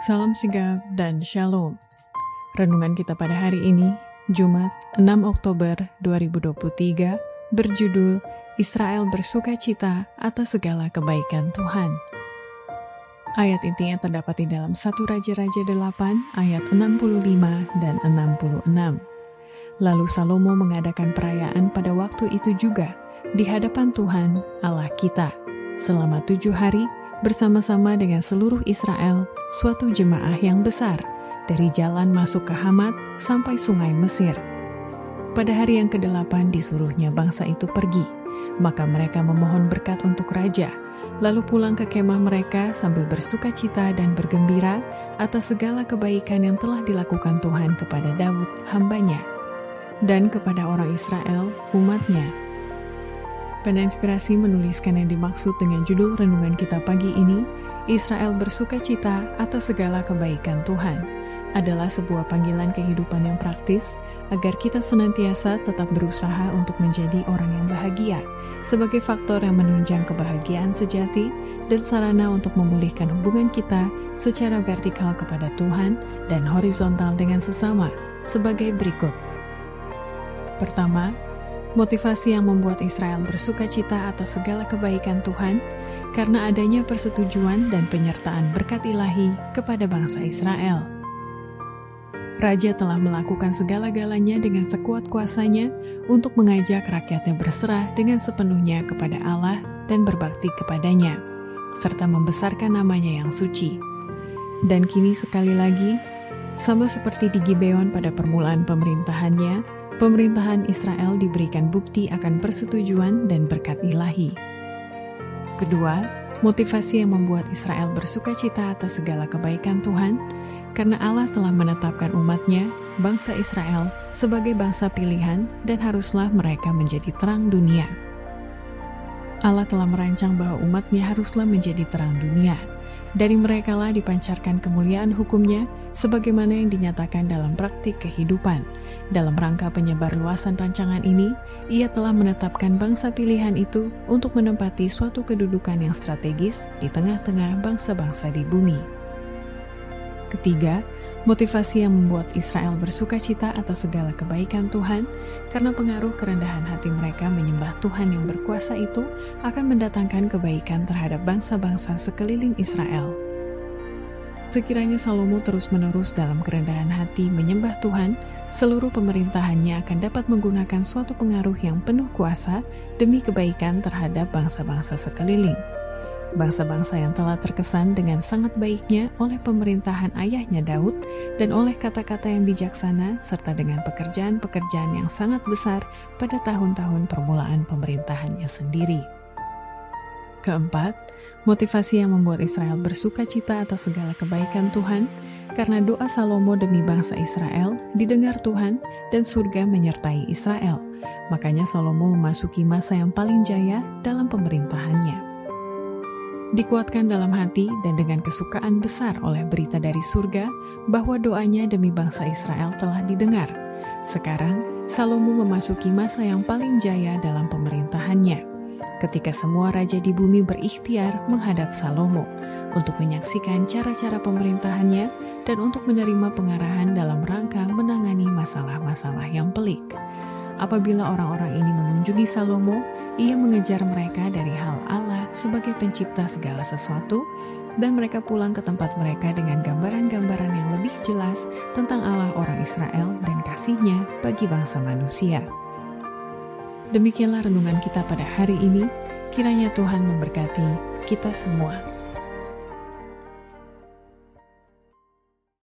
Salam sigap dan shalom. Renungan kita pada hari ini, Jumat 6 Oktober 2023, berjudul Israel bersuka cita atas segala kebaikan Tuhan. Ayat intinya terdapat di dalam 1 Raja-Raja 8 ayat 65 dan 66. Lalu Salomo mengadakan perayaan pada waktu itu juga di hadapan Tuhan Allah kita selama tujuh hari bersama-sama dengan seluruh Israel suatu jemaah yang besar dari jalan masuk ke Hamat sampai sungai Mesir. Pada hari yang kedelapan disuruhnya bangsa itu pergi, maka mereka memohon berkat untuk raja, lalu pulang ke kemah mereka sambil bersuka cita dan bergembira atas segala kebaikan yang telah dilakukan Tuhan kepada Daud, hambanya, dan kepada orang Israel, umatnya, pada inspirasi menuliskan yang dimaksud dengan judul renungan kita pagi ini, Israel bersuka cita atas segala kebaikan Tuhan, adalah sebuah panggilan kehidupan yang praktis agar kita senantiasa tetap berusaha untuk menjadi orang yang bahagia sebagai faktor yang menunjang kebahagiaan sejati dan sarana untuk memulihkan hubungan kita secara vertikal kepada Tuhan dan horizontal dengan sesama sebagai berikut. Pertama, Motivasi yang membuat Israel bersuka cita atas segala kebaikan Tuhan karena adanya persetujuan dan penyertaan berkat ilahi kepada bangsa Israel. Raja telah melakukan segala-galanya dengan sekuat kuasanya untuk mengajak rakyatnya berserah dengan sepenuhnya kepada Allah dan berbakti kepadanya, serta membesarkan namanya yang suci. Dan kini sekali lagi, sama seperti di Gibeon pada permulaan pemerintahannya, pemerintahan Israel diberikan bukti akan persetujuan dan berkat ilahi. Kedua, motivasi yang membuat Israel bersuka cita atas segala kebaikan Tuhan, karena Allah telah menetapkan umatnya, bangsa Israel, sebagai bangsa pilihan dan haruslah mereka menjadi terang dunia. Allah telah merancang bahwa umatnya haruslah menjadi terang dunia. Dari merekalah dipancarkan kemuliaan hukumnya sebagaimana yang dinyatakan dalam praktik kehidupan. Dalam rangka penyebar luasan rancangan ini, ia telah menetapkan bangsa pilihan itu untuk menempati suatu kedudukan yang strategis di tengah-tengah bangsa-bangsa di bumi. Ketiga, motivasi yang membuat Israel bersuka cita atas segala kebaikan Tuhan karena pengaruh kerendahan hati mereka menyembah Tuhan yang berkuasa itu akan mendatangkan kebaikan terhadap bangsa-bangsa sekeliling Israel. Sekiranya Salomo terus-menerus dalam kerendahan hati menyembah Tuhan, seluruh pemerintahannya akan dapat menggunakan suatu pengaruh yang penuh kuasa demi kebaikan terhadap bangsa-bangsa sekeliling. Bangsa-bangsa yang telah terkesan dengan sangat baiknya oleh pemerintahan ayahnya Daud dan oleh kata-kata yang bijaksana serta dengan pekerjaan-pekerjaan yang sangat besar pada tahun-tahun permulaan pemerintahannya sendiri. Keempat, motivasi yang membuat Israel bersuka cita atas segala kebaikan Tuhan, karena doa Salomo demi bangsa Israel didengar Tuhan dan surga menyertai Israel. Makanya Salomo memasuki masa yang paling jaya dalam pemerintahannya. Dikuatkan dalam hati dan dengan kesukaan besar oleh berita dari surga bahwa doanya demi bangsa Israel telah didengar. Sekarang, Salomo memasuki masa yang paling jaya dalam pemerintahannya ketika semua raja di bumi berikhtiar menghadap Salomo untuk menyaksikan cara-cara pemerintahannya dan untuk menerima pengarahan dalam rangka menangani masalah-masalah yang pelik. Apabila orang-orang ini mengunjungi Salomo, ia mengejar mereka dari hal Allah sebagai pencipta segala sesuatu, dan mereka pulang ke tempat mereka dengan gambaran-gambaran yang lebih jelas tentang Allah orang Israel dan kasihnya bagi bangsa manusia. Demikianlah renungan kita pada hari ini. Kiranya Tuhan memberkati kita semua.